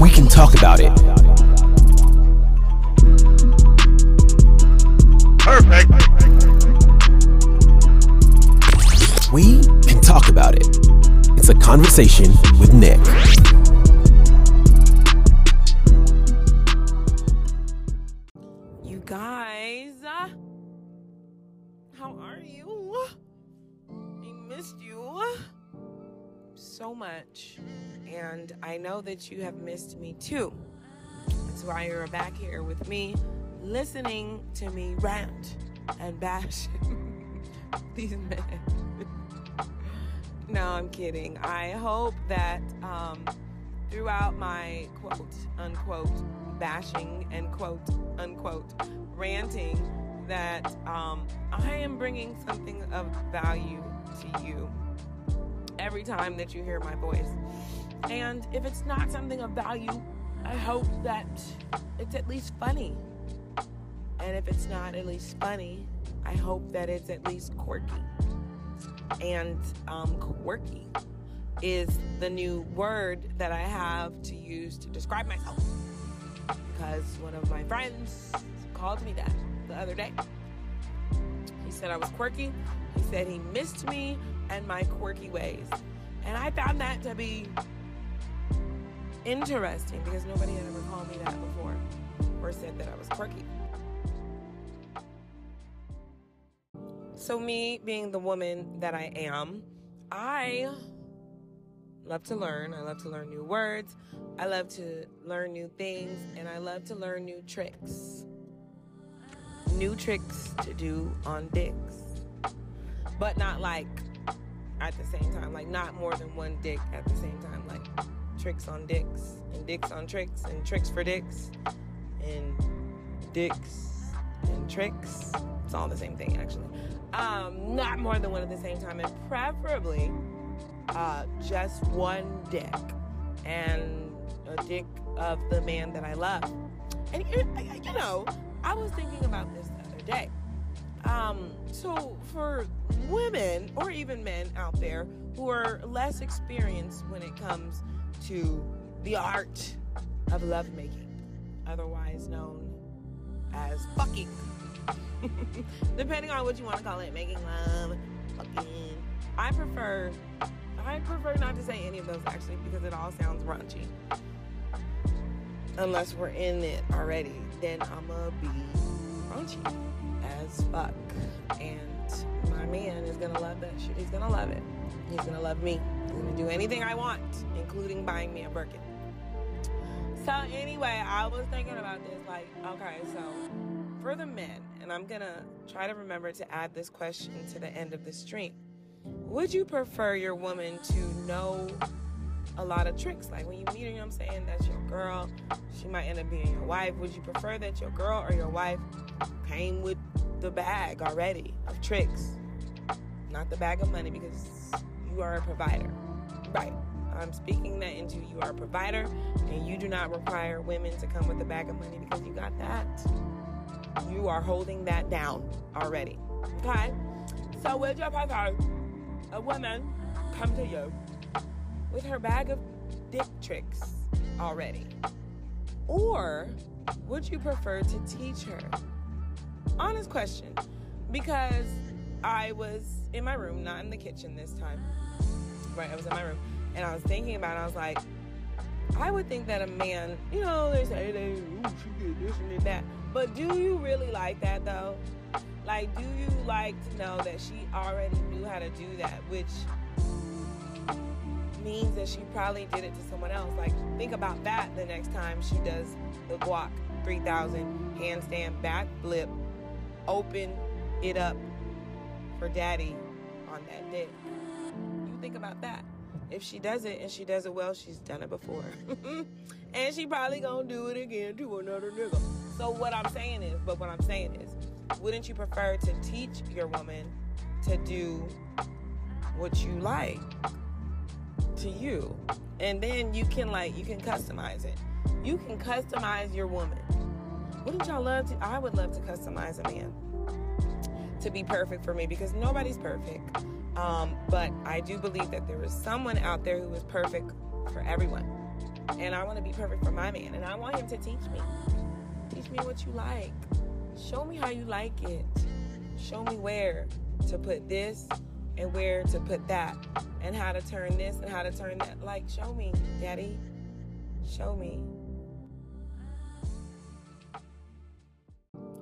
We can talk about it. Perfect. We can talk about it. It's a conversation with Nick. You guys, uh, how are you? I missed you so much, and I know that you have missed me too. That's why you're back here with me, listening to me rant and bash these men. no, I'm kidding. I hope that um, throughout my quote unquote bashing and quote unquote ranting that um, I am bringing something of value to you every time that you hear my voice. And if it's not something of value, I hope that it's at least funny. And if it's not at least funny, I hope that it's at least quirky. And um, quirky is the new word that I have to use to describe myself. Because one of my friends called me that the other day. He said I was quirky. He said he missed me and my quirky ways. And I found that to be interesting because nobody had ever called me that before or said that I was quirky. So, me being the woman that I am, I love to learn. I love to learn new words. I love to learn new things. And I love to learn new tricks. New tricks to do on dicks. But not like at the same time. Like, not more than one dick at the same time. Like, tricks on dicks, and dicks on tricks, and tricks for dicks, and dicks and tricks. It's all the same thing, actually. Um, not more than one at the same time, and preferably uh, just one dick and a dick of the man that I love. And you know, I was thinking about this the other day. Um, so for women or even men out there who are less experienced when it comes to the art of lovemaking, otherwise known as fucking. Depending on what you want to call it, making love, fucking. I prefer I prefer not to say any of those actually because it all sounds raunchy. Unless we're in it already, then I'ma be raunchy as fuck. And my man is gonna love that shit. He's gonna love it. He's gonna love me. He's gonna do anything I want, including buying me a Birkin. So anyway, I was thinking about this, like, okay, so for the men, and I'm gonna try to remember to add this question to the end of the stream. Would you prefer your woman to know a lot of tricks? Like when you meet her, you know I'm saying? That's your girl. She might end up being your wife. Would you prefer that your girl or your wife came with the bag already of tricks? Not the bag of money because you are a provider. Right. I'm speaking that into you are a provider and you do not require women to come with a bag of money because you got that. You are holding that down already. Okay? So would you prefer a woman come to you with her bag of dick tricks already? Or would you prefer to teach her? Honest question. Because I was in my room, not in the kitchen this time. Right, I was in my room. And I was thinking about it, I was like, I would think that a man, you know, they say they, she did this and did that. But do you really like that though? Like, do you like to know that she already knew how to do that, which means that she probably did it to someone else? Like, think about that the next time she does the guac 3000 handstand back flip, open it up for daddy on that day. You think about that. If she does it and she does it well, she's done it before. and she probably gonna do it again to another nigga. So what I'm saying is, but what I'm saying is, wouldn't you prefer to teach your woman to do what you like to you? And then you can like you can customize it. You can customize your woman. Wouldn't y'all love to? I would love to customize a man to be perfect for me because nobody's perfect. Um, but I do believe that there is someone out there who is perfect for everyone. And I want to be perfect for my man. And I want him to teach me. Teach me what you like. Show me how you like it. Show me where to put this and where to put that and how to turn this and how to turn that. Like, show me, daddy. Show me.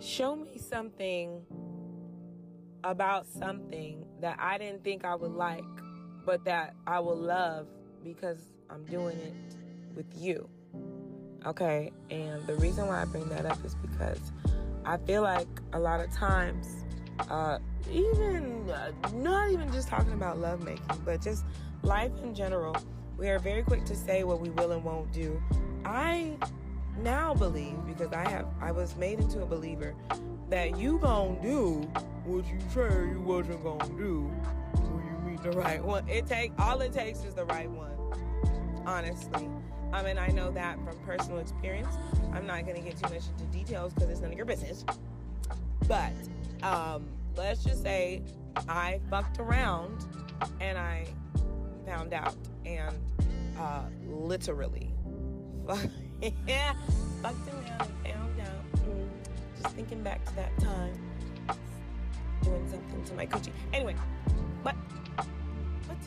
Show me something about something that I didn't think I would like, but that I will love because I'm doing it with you. Okay, and the reason why I bring that up is because I feel like a lot of times, uh, even uh, not even just talking about lovemaking, but just life in general, we are very quick to say what we will and won't do. I now believe because I have I was made into a believer that you gonna do what you say you wasn't gonna do when you meet the right one. It take all it takes is the right one. Honestly. I mean I know that from personal experience. I'm not gonna get too much into details because it's none of your business. But um, let's just say I fucked around and I found out and uh, literally yeah, fucked around and found out. Mm, just thinking back to that time, doing something to my coochie. Anyway, what? What?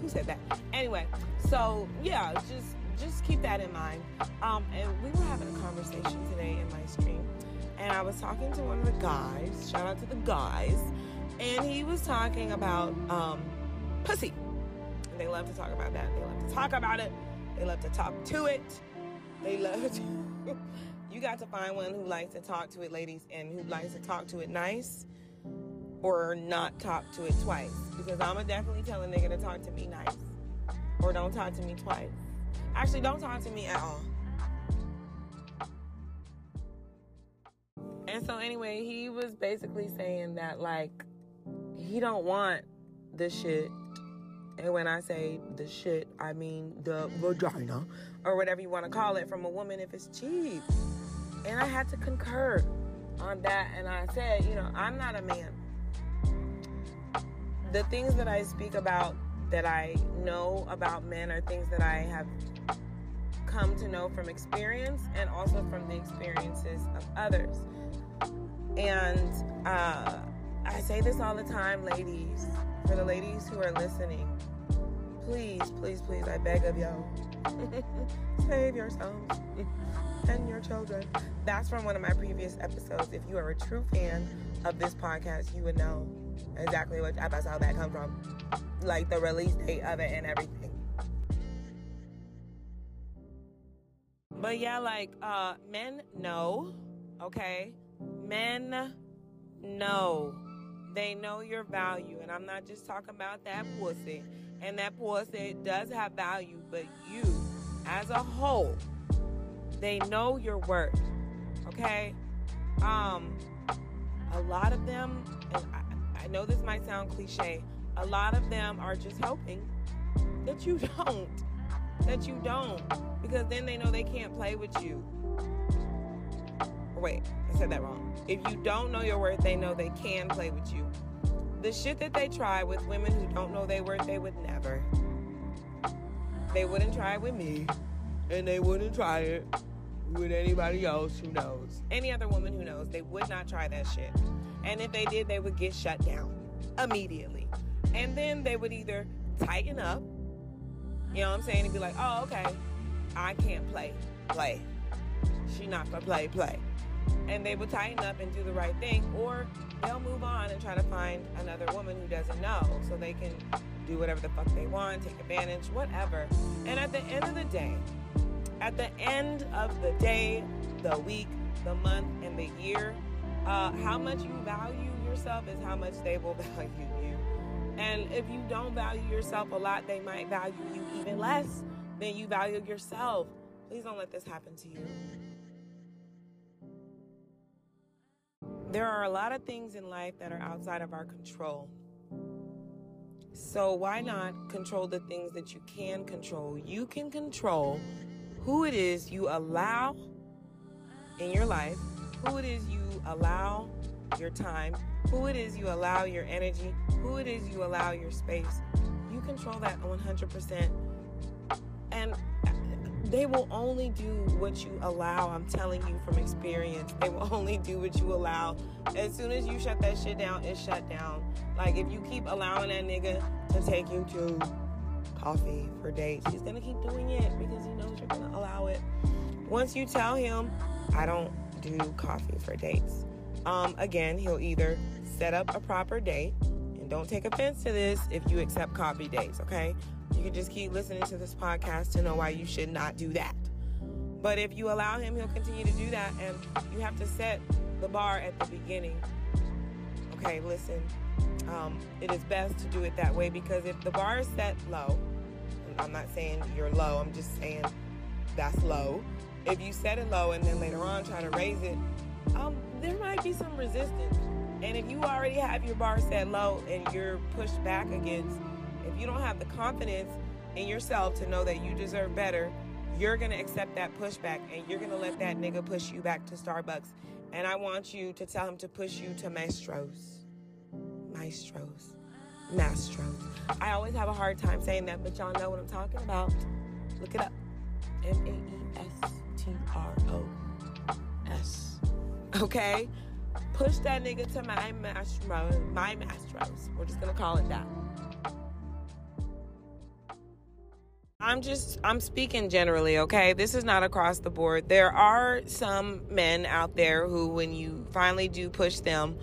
Who said that? Anyway, so yeah, just just keep that in mind. Um, and we were having a conversation today in my stream, and I was talking to one of the guys. Shout out to the guys, and he was talking about um, pussy. They love to talk about that. They love to talk about it. They love to talk to it. They love to. you got to find one who likes to talk to it, ladies, and who likes to talk to it nice or not talk to it twice. Because I'm going to definitely tell a nigga to talk to me nice or don't talk to me twice. Actually, don't talk to me at all. And so anyway, he was basically saying that like he don't want the shit and when I say the shit, I mean the vagina or whatever you want to call it from a woman if it's cheap. And I had to concur on that. And I said, you know, I'm not a man. The things that I speak about that I know about men are things that I have come to know from experience and also from the experiences of others. And uh, I say this all the time, ladies, for the ladies who are listening please, please, please, I beg of y'all, save yourselves and your children. That's from one of my previous episodes. If you are a true fan of this podcast, you would know exactly what episode that come from, like the release date of it and everything. But yeah, like uh, men know, okay, men know. They know your value, and I'm not just talking about that pussy and that pussy does have value, but you, as a whole, they know your worth. Okay? Um, a lot of them, and know this might sound cliche, a lot of them are just hoping that you don't. That you don't. Because then they know they can't play with you. Wait, I said that wrong. If you don't know your worth, they know they can play with you the shit that they try with women who don't know their worth, they would never. They wouldn't try it with me, and they wouldn't try it with anybody else who knows. Any other woman who knows, they would not try that shit. And if they did, they would get shut down immediately. And then they would either tighten up, you know what I'm saying, and be like, oh, okay, I can't play, play. She not gonna play, play. And they would tighten up and do the right thing, or they'll move on and try to find another woman who doesn't know so they can do whatever the fuck they want, take advantage, whatever. And at the end of the day, at the end of the day, the week, the month, and the year, uh, how much you value yourself is how much they will value you. And if you don't value yourself a lot, they might value you even less than you value yourself. Please don't let this happen to you. There are a lot of things in life that are outside of our control. So, why not control the things that you can control? You can control who it is you allow in your life, who it is you allow your time, who it is you allow your energy, who it is you allow your space. You control that 100%. And they will only do what you allow. I'm telling you from experience. They will only do what you allow. As soon as you shut that shit down, it's shut down. Like if you keep allowing that nigga to take you to coffee for dates, he's gonna keep doing it because he knows you're gonna allow it. Once you tell him, I don't do coffee for dates. Um, again, he'll either set up a proper date, and don't take offense to this if you accept coffee dates, okay? You can just keep listening to this podcast to know why you should not do that. But if you allow him, he'll continue to do that, and you have to set the bar at the beginning. Okay, listen, um, it is best to do it that way because if the bar is set low, I'm not saying you're low, I'm just saying that's low. If you set it low and then later on try to raise it, um, there might be some resistance. And if you already have your bar set low and you're pushed back against, if you don't have the confidence in yourself to know that you deserve better, you're gonna accept that pushback and you're gonna let that nigga push you back to Starbucks. And I want you to tell him to push you to Maestros. Maestros. Maestros. I always have a hard time saying that, but y'all know what I'm talking about. Look it up. M A E S T R O S. Okay? Push that nigga to my mastro, my maestros. We're just gonna call it that. I'm just I'm speaking generally, okay? This is not across the board. There are some men out there who when you finally do push them,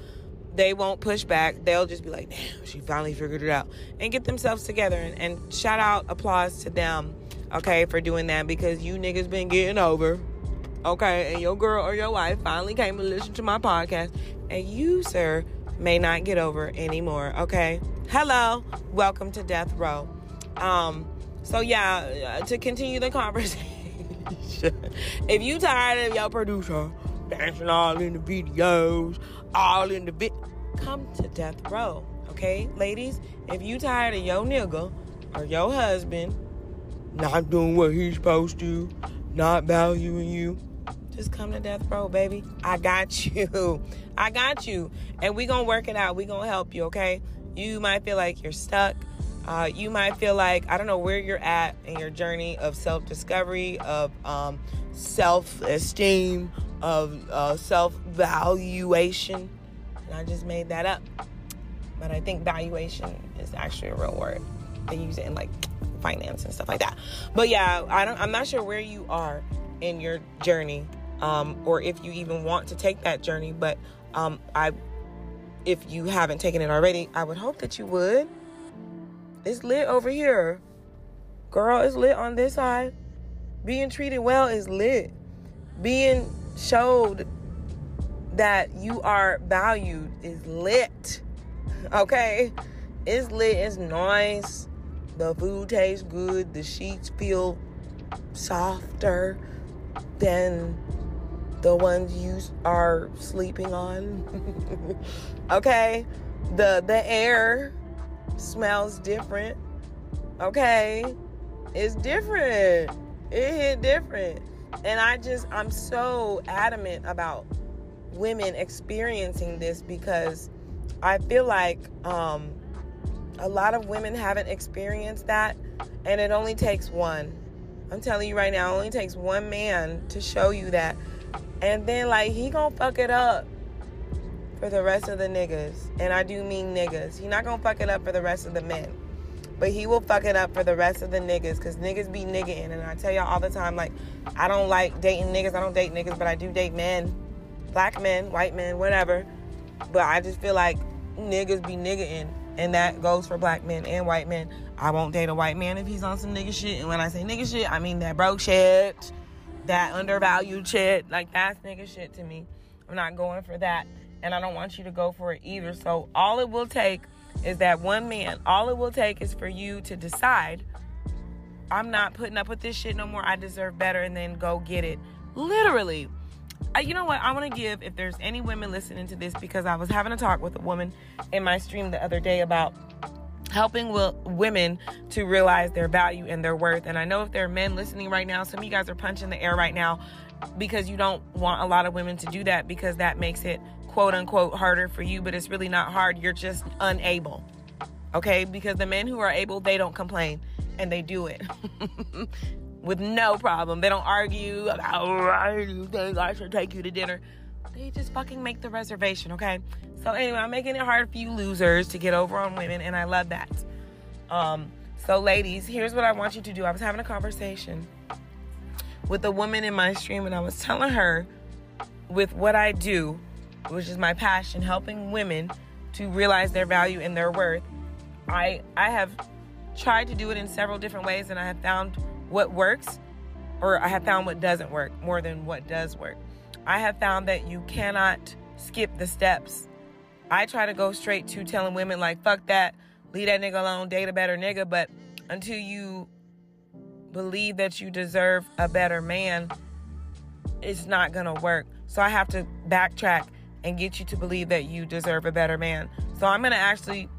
they won't push back. They'll just be like, "Damn, she finally figured it out." And get themselves together and, and shout out applause to them, okay, for doing that because you niggas been getting over. Okay, and your girl or your wife finally came to listen to my podcast, and you, sir, may not get over anymore. Okay, hello, welcome to Death Row. Um, so yeah, to continue the conversation, if you tired of your producer dancing all in the videos, all in the bit, come to Death Row. Okay, ladies, if you tired of your nigga or your husband not doing what he's supposed to, not valuing you, just come to Death Row, baby. I got you. I got you. And we gonna work it out. We gonna help you, okay? You might feel like you're stuck uh, you might feel like, I don't know where you're at in your journey of self discovery, of um, self esteem, of uh, self valuation. And I just made that up. But I think valuation is actually a real word. They use it in like finance and stuff like that. But yeah, I don't, I'm not sure where you are in your journey um, or if you even want to take that journey. But um, I, if you haven't taken it already, I would hope that you would it's lit over here. Girl, it's lit on this side. Being treated well is lit. Being showed that you are valued is lit. Okay? It's lit, it's nice. The food tastes good. The sheets feel softer than the ones you are sleeping on. okay? The the air smells different. Okay? It's different. It hit different. And I just, I'm so adamant about women experiencing this because I feel like um, a lot of women haven't experienced that. And it only takes one. I'm telling you right now, it only takes one man to show you that. And then, like, he gonna fuck it up for the rest of the niggas. And I do mean niggas. He not gonna fuck it up for the rest of the men. But he will fuck it up for the rest of the niggas because niggas be niggaing. And I tell y'all all the time, like, I don't like dating niggas. I don't date niggas, but I do date men. Black men, white men, whatever. But I just feel like niggas be niggaing. And that goes for black men and white men. I won't date a white man if he's on some nigga shit. And when I say nigga shit, I mean that broke shit, that undervalued shit. Like, that's nigga shit to me. I'm not going for that and I don't want you to go for it either. So all it will take is that one man. All it will take is for you to decide I'm not putting up with this shit no more. I deserve better and then go get it. Literally. Uh, you know what? I want to give if there's any women listening to this because I was having a talk with a woman in my stream the other day about helping will, women to realize their value and their worth. And I know if there are men listening right now, some of you guys are punching the air right now because you don't want a lot of women to do that because that makes it quote unquote harder for you, but it's really not hard. You're just unable. Okay? Because the men who are able, they don't complain and they do it. with no problem. They don't argue about why do you think I should take you to dinner. They just fucking make the reservation, okay? So anyway, I'm making it hard for you losers to get over on women, and I love that. Um, so ladies, here's what I want you to do. I was having a conversation with a woman in my stream, and I was telling her with what I do, which is my passion, helping women to realize their value and their worth. I I have tried to do it in several different ways, and I have found what works, or I have found what doesn't work more than what does work. I have found that you cannot skip the steps. I try to go straight to telling women like, "Fuck that, leave that nigga alone, date a better nigga." But until you believe that you deserve a better man, it's not gonna work. So I have to backtrack and get you to believe that you deserve a better man. So I'm gonna actually,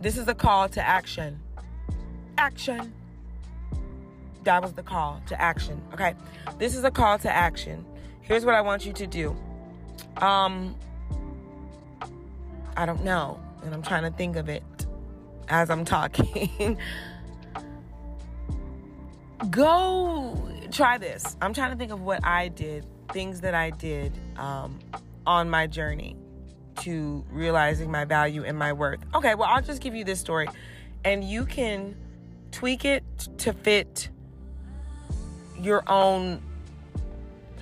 this is a call to action. Action. That was the call to action. Okay. This is a call to action. Here's what I want you to do. Um, I don't know. And I'm trying to think of it as I'm talking. Go try this. I'm trying to think of what I did, things that I did um, on my journey to realizing my value and my worth. Okay, well, I'll just give you this story and you can tweak it to fit your own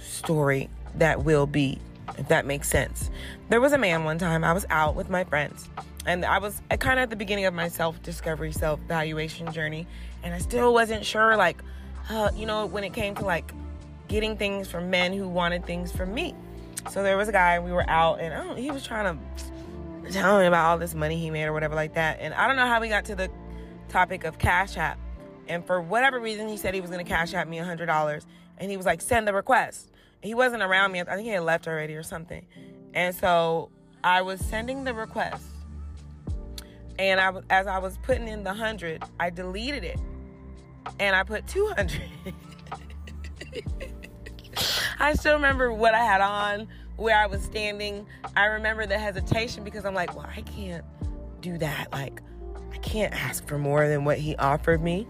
story that will be, if that makes sense. There was a man one time, I was out with my friends, and I was kind of at the beginning of my self discovery, self valuation journey, and I still wasn't sure, like, uh, you know, when it came to like getting things from men who wanted things from me. So there was a guy, we were out, and he was trying to tell me about all this money he made or whatever like that. And I don't know how we got to the topic of Cash App. And for whatever reason, he said he was going to Cash App me $100. And he was like, send the request. He wasn't around me. I think he had left already or something. And so I was sending the request. And I, as I was putting in the 100, I deleted it. And I put 200. I still remember what I had on, where I was standing. I remember the hesitation because I'm like, well, I can't do that. Like, I can't ask for more than what he offered me.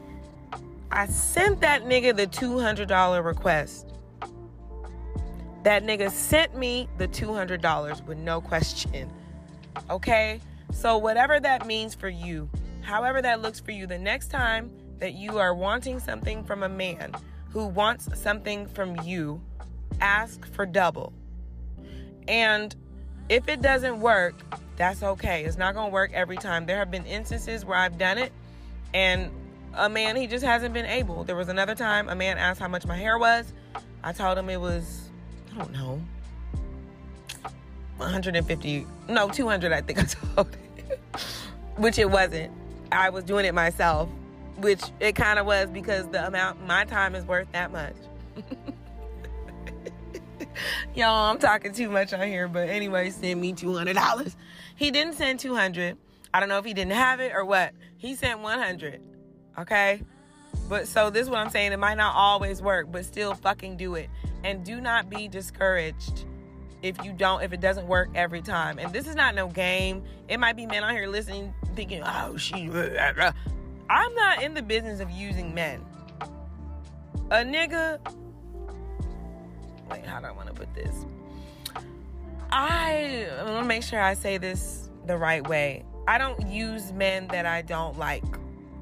I sent that nigga the $200 request. That nigga sent me the $200 with no question. Okay? So, whatever that means for you, however that looks for you, the next time that you are wanting something from a man who wants something from you, ask for double. And if it doesn't work, that's okay. It's not going to work every time. There have been instances where I've done it and a man, he just hasn't been able. There was another time a man asked how much my hair was. I told him it was, I don't know, 150, no, 200, I think I told him, which it wasn't. I was doing it myself, which it kind of was because the amount, my time is worth that much. Y'all, I'm talking too much on here, but anyway, send me $200. He didn't send 200. I don't know if he didn't have it or what. He sent 100. Okay? But so this is what I'm saying. It might not always work, but still fucking do it. And do not be discouraged if you don't, if it doesn't work every time. And this is not no game. It might be men out here listening, thinking, oh, she. I'm not in the business of using men. A nigga. Wait, how do I want to put this? I want to make sure I say this the right way. I don't use men that I don't like.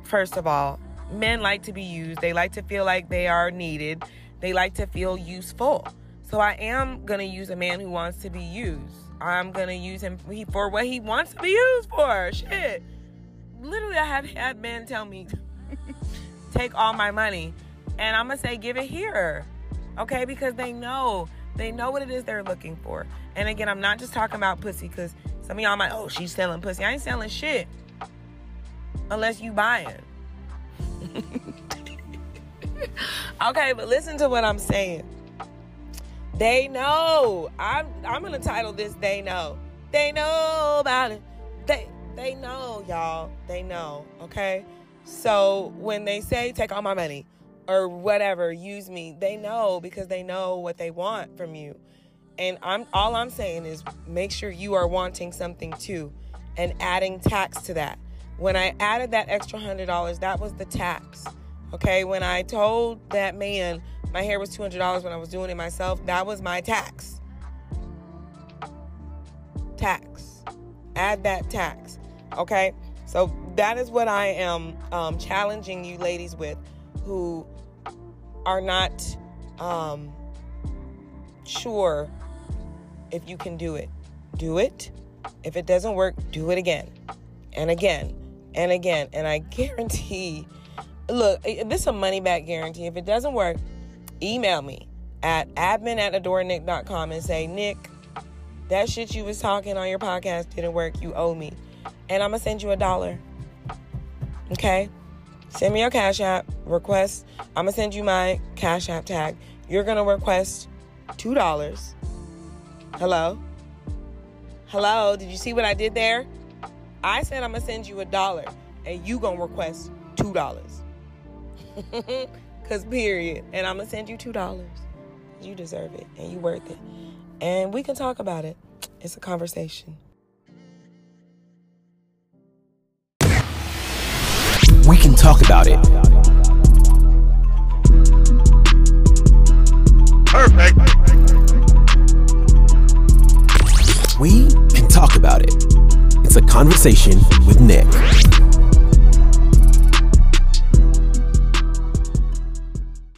First of all, men like to be used. They like to feel like they are needed. They like to feel useful. So I am going to use a man who wants to be used. I'm going to use him for what he wants to be used for. Shit. Literally, I have had men tell me, take all my money. And I'm going to say, give it here. Okay? Because they know. They know what it is they're looking for. And again, I'm not just talking about pussy because some of y'all might, oh, she's selling pussy. I ain't selling shit unless you buying. okay, but listen to what I'm saying. They know. I'm I'm gonna title this They Know. They know about it. They they know, y'all. They know. Okay? So when they say take all my money or whatever, use me, they know because they know what they want from you. And I'm all I'm saying is make sure you are wanting something too and adding tax to that. When I added that extra hundred dollars, that was the tax. Okay, when I told that man my hair was $200 when I was doing it myself, that was my tax. Tax. Add that tax. Okay, so that is what I am um, challenging you ladies with who are not um, sure if you can do it. Do it. If it doesn't work, do it again and again and again. And I guarantee, look, this is a money back guarantee. If it doesn't work, email me at admin at adorenik.com and say, Nick, that shit you was talking on your podcast didn't work. You owe me. And I'm going to send you a dollar. Okay? Send me your Cash App request. I'm to send you my Cash App tag. You're to request $2. Hello? Hello? Did you see what I did there? I said I'm to send you a dollar and you to request $2. Cause period. And I'm gonna send you two dollars. You deserve it and you worth it. And we can talk about it. It's a conversation. Can talk about it. Perfect. We can talk about it. It's a conversation with Nick.